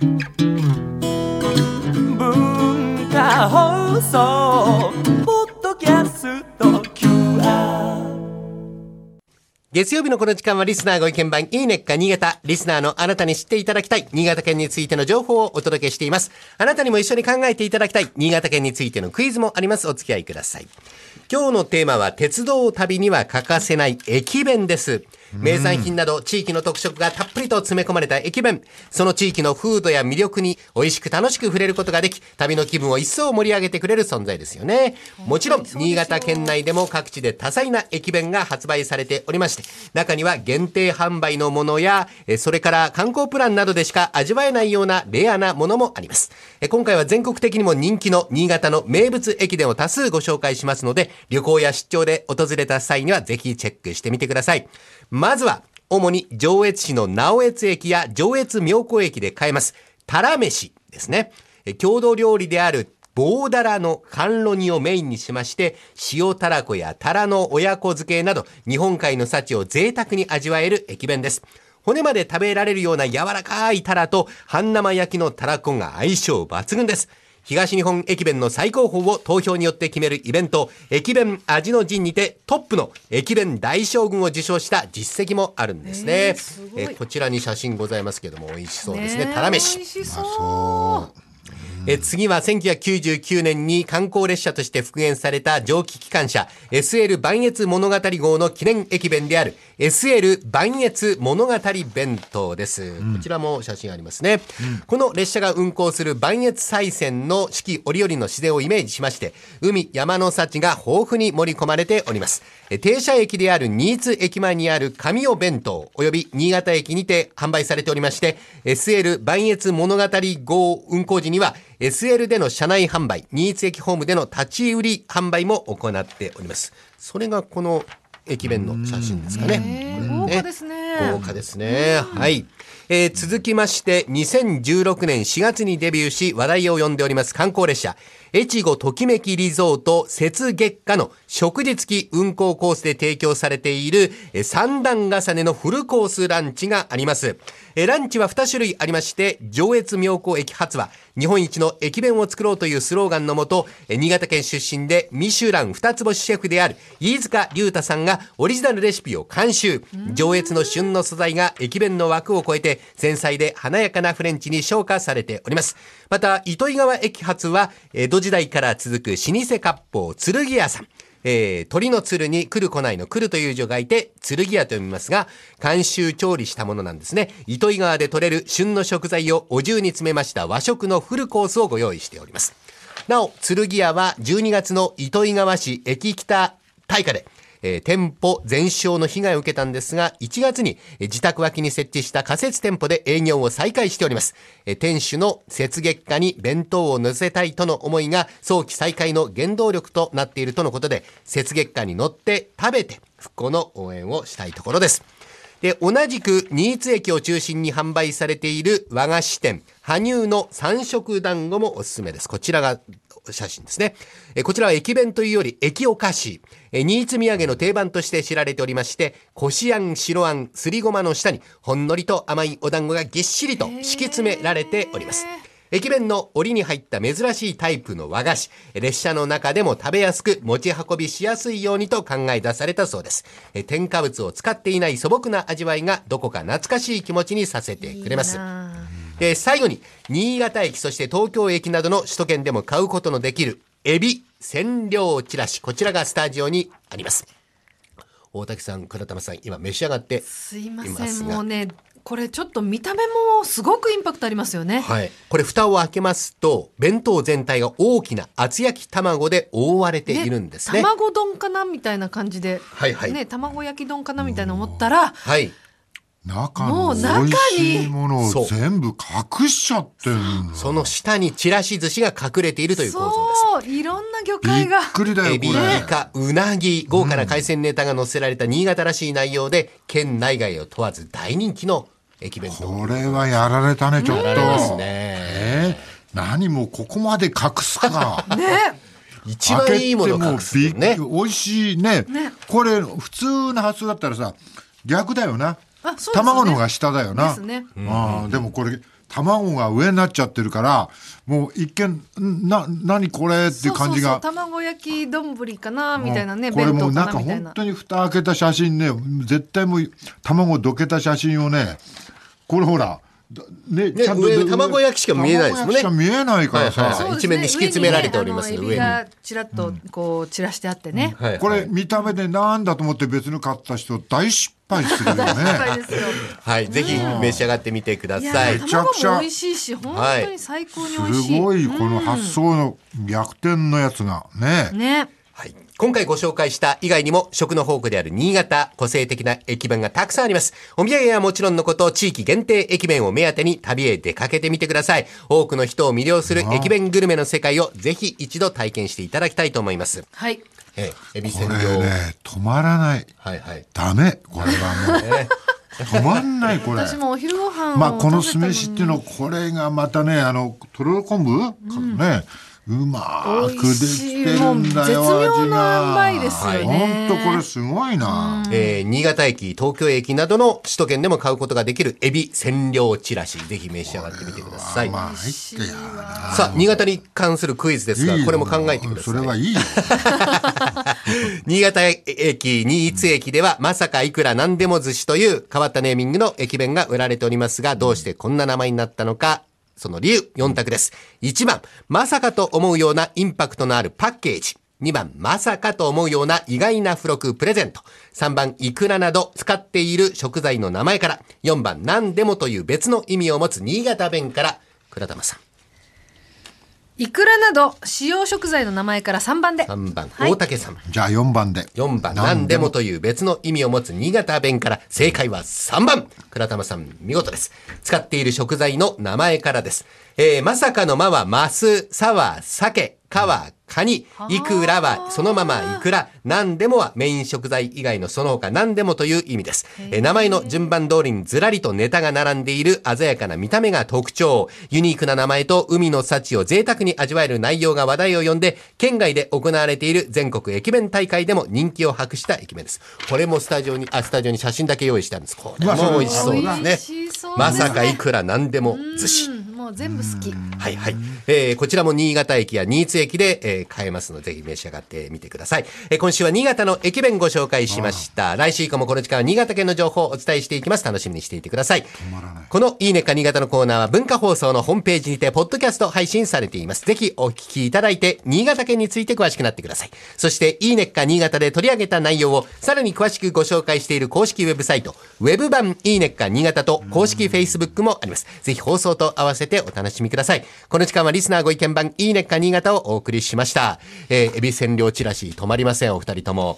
文化放送ポッドキャスト QR 月曜日のこの時間はリスナーご意見番いいねっか新潟。リスナーのあなたに知っていただきたい新潟県についての情報をお届けしています。あなたにも一緒に考えていただきたい新潟県についてのクイズもあります。お付き合いください。今日のテーマは鉄道旅には欠かせない駅弁です。名産品など地域の特色がたっぷりと詰め込まれた駅弁。その地域の風土や魅力に美味しく楽しく触れることができ、旅の気分を一層盛り上げてくれる存在ですよね。もちろん、新潟県内でも各地で多彩な駅弁が発売されておりまして、中には限定販売のものや、えそれから観光プランなどでしか味わえないようなレアなものもあります。え今回は全国的にも人気の新潟の名物駅伝を多数ご紹介しますので、旅行や出張で訪れた際にはぜひチェックしてみてください。まずは、主に上越市の直江津駅や上越妙高駅で買えます、たら飯ですね。郷土料理である棒だらの甘露煮をメインにしまして、塩たらこやたらの親子漬けなど、日本海の幸を贅沢に味わえる駅弁です。骨まで食べられるような柔らかいたらと半生焼きのたらこが相性抜群です。東日本駅弁の最高峰を投票によって決めるイベント、駅弁味の陣にてトップの駅弁大将軍を受賞した実績もあるんですね。えーすえーこちらに写真ございますけども、美味しそうですね。ねえたら飯美。味しそう。そう。え次は1999年に観光列車として復元された蒸気機関車 SL 磐越物語号の記念駅弁である SL 磐越物語弁当です、こちらも写真ありますね、この列車が運行する磐越西線の四季折々の自然をイメージしまして海山の幸が豊富に盛り込まれております。え停車駅である新津駅前にある神尾弁当および新潟駅にて販売されておりまして SL 磐越物語号運行時には SL での車内販売、新津駅ホームでの立ち売り販売も行っております。それがこの駅弁の写真ですかね。えー豪華ですね。豪華ですね。はい。えー続きまして、2016年4月にデビューし、話題を呼んでおります観光列車、越後ときめきリゾート雪月花の食事付き運行コースで提供されている、えー三段重ねのフルコースランチがあります。えーランチは2種類ありまして、上越妙高駅発は、日本一の駅弁を作ろうというスローガンのもと、新潟県出身でミシュラン二つ星シェフである飯塚隆太さんがオリジナルレシピを監修。上越の旬の素材が駅弁の枠を超えて繊細で華やかなフレンチに昇華されております。また、糸魚川駅発は江戸時代から続く老舗割烹剣屋さん。えー鳥の鶴に来る来ないの来るという字を書いて、剣屋と読みますが、監修調理したものなんですね。糸魚川で採れる旬の食材をお重に詰めました和食のフルコースをご用意しております。なお、剣屋は12月の糸魚川市駅北大火で、えー店舗全焼の被害を受けたんですが、1月にえ自宅脇に設置した仮設店舗で営業を再開しております。えー店主の雪月花に弁当を乗せたいとの思いが早期再開の原動力となっているとのことで、雪月花に乗って食べて復興の応援をしたいところです。で、同じく新津駅を中心に販売されている和菓子店、羽生の三色団子もおすすめです。こちらが写真ですね。えこちらは駅弁というより駅お菓子。え新津土産の定番として知られておりまして、こしあん、白あん、すりごまの下にほんのりと甘いお団子がぎっしりと敷き詰められております。駅弁の折に入った珍しいタイプの和菓子。列車の中でも食べやすく持ち運びしやすいようにと考え出されたそうです。え添加物を使っていない素朴な味わいがどこか懐かしい気持ちにさせてくれます。で最後に新潟駅そして東京駅などの首都圏でも買うことのできるエビ千両チラシこちらがスタジオにあります大竹さん倉玉さん今召し上がってすいまいますがせんもうねこれちょっと見た目もすごくインパクトありますよね。はい。これ蓋を開けますと、弁当全体が大きな厚焼き卵で覆われているんですね。卵丼かなみたいな感じで、はいはいね卵焼き丼かなみたいな思ったら、はい。中のもう中に美味しいものを全部隠しちゃってるんだ。その下にちらし寿司が隠れているという構造です。そういろんな魚びっ介がくりだよ、エビ、イ。カ、うなぎ、豪華な海鮮ネタが載せられた新潟らしい内容で、県内外を問わず大人気の駅弁当。これはやられたね、ちょっと。やられますね。えー何もここまで隠すか。ね。一番いいものを隠すね。美味しいね。ね。これ普通の発想だったらさ逆だよな。あそうですね。卵の方が下だよな。ね。あーでもこれ卵が上になっちゃってるから、もう一見、んな、何これっていう感じが。そうそうそう卵焼き丼かなみたいなねこれもうなんか本当に蓋開けた写真ね、絶対もう卵どけた写真をね、これほら、だね、ね上卵焼きしか見えないですもんね。卵焼きしか見えないからさ、はいはいそうです一面に敷き詰められております上に上に。がちらっとこう散らしてあってね、はいこれ見た目でなんだと思って別の買った人大失敗するよね。はい、ぜひ召し上がってみてください。ーめちゃくちゃ美味しいし本当に最高に美味しい、すごいこの発想の逆転のやつが。ね。ね。はい。今回ご紹介した以外にも食の宝庫である新潟、個性的な駅弁がたくさんあります。お土産はもちろんのこと、地域限定駅弁を目当てに旅へ出かけてみてください。多くの人を魅了する駅弁グルメの世界をぜひ一度体験していただきたいと思います。はいええ、エビこ千両。れね、止まらない。はいはい。ダメ。これはもう。え 止まんない、これ。私もお昼ご飯をまあ、この酢飯っていうの、これがまたね、あの、とろろ昆布、ね、うまーくできてるんだよ、絶妙味なが。うまいですよねほんとこれすごいな。えー新潟駅、東京駅などの首都圏でも買うことができるエビ千両チラシ、ぜひ召し上がってみてください。まあ、入ってやな。さあ、新潟に関するクイズですが、いいよこれも考えてください。それはいいよ。新潟駅、新津駅では、まさかいくらなんでも寿司という変わったネーミングの駅弁が売られておりますが、どうしてこんな名前になったのか、その理由、4択です。1番、まさかと思うようなインパクトのあるパッケージ。2番、まさかと思うような意外な付録プレゼント。3番、いくらなど使っている食材の名前から。4番、何でもという別の意味を持つ新潟弁から。倉玉さん。いくらなど使用食材の名前から3番で3番、はい大竹さん。じゃあ4番で。4番、何でもという別の意味を持つ新潟弁から正解は3番。倉玉さん、見事です。使っている食材の名前からです。えー、まさかのまはマス、サは鮭、かはカニ、いくらはそのままいくら、何でもはメイン食材以外のその他何でもという意味です。えー名前の順番通りにずらりとネタが並んでいる鮮やかな見た目が特徴。ユニークな名前と海の幸を贅沢に味わえる内容が話題を呼んで、県外で行われている全国駅弁大会でも人気を博した駅弁です。これもスタジオに、あ、スタジオに写真だけ用意したんです。これも美味しそうです美味ねしそうですね。まさかいくら何でも寿司。うんもう全部好きはいはい。えーこちらも新潟駅や新津駅で、えー買えますので、ぜひ召し上がってみてください。えー今週は新潟の駅弁ご紹介しました。来週以降もこの時間は新潟県の情報をお伝えしていきます。楽しみにしていてください。このいいねか新潟のコーナーは文化放送のホームページにて、ポッドキャスト配信されています。ぜひお聞きいただいて、新潟県について詳しくなってください。そして、いいねか新潟で取り上げた内容を、さらに詳しくご紹介している公式ウェブサイト、ウェブ版いいねか新潟と公式 Facebook もあります。ぜひ放送と合わせてお楽しみください。この時間はリスナーご意見番いいねっか新潟をお送りしました。えー、エビ占領チラシ止まりません、お二人とも。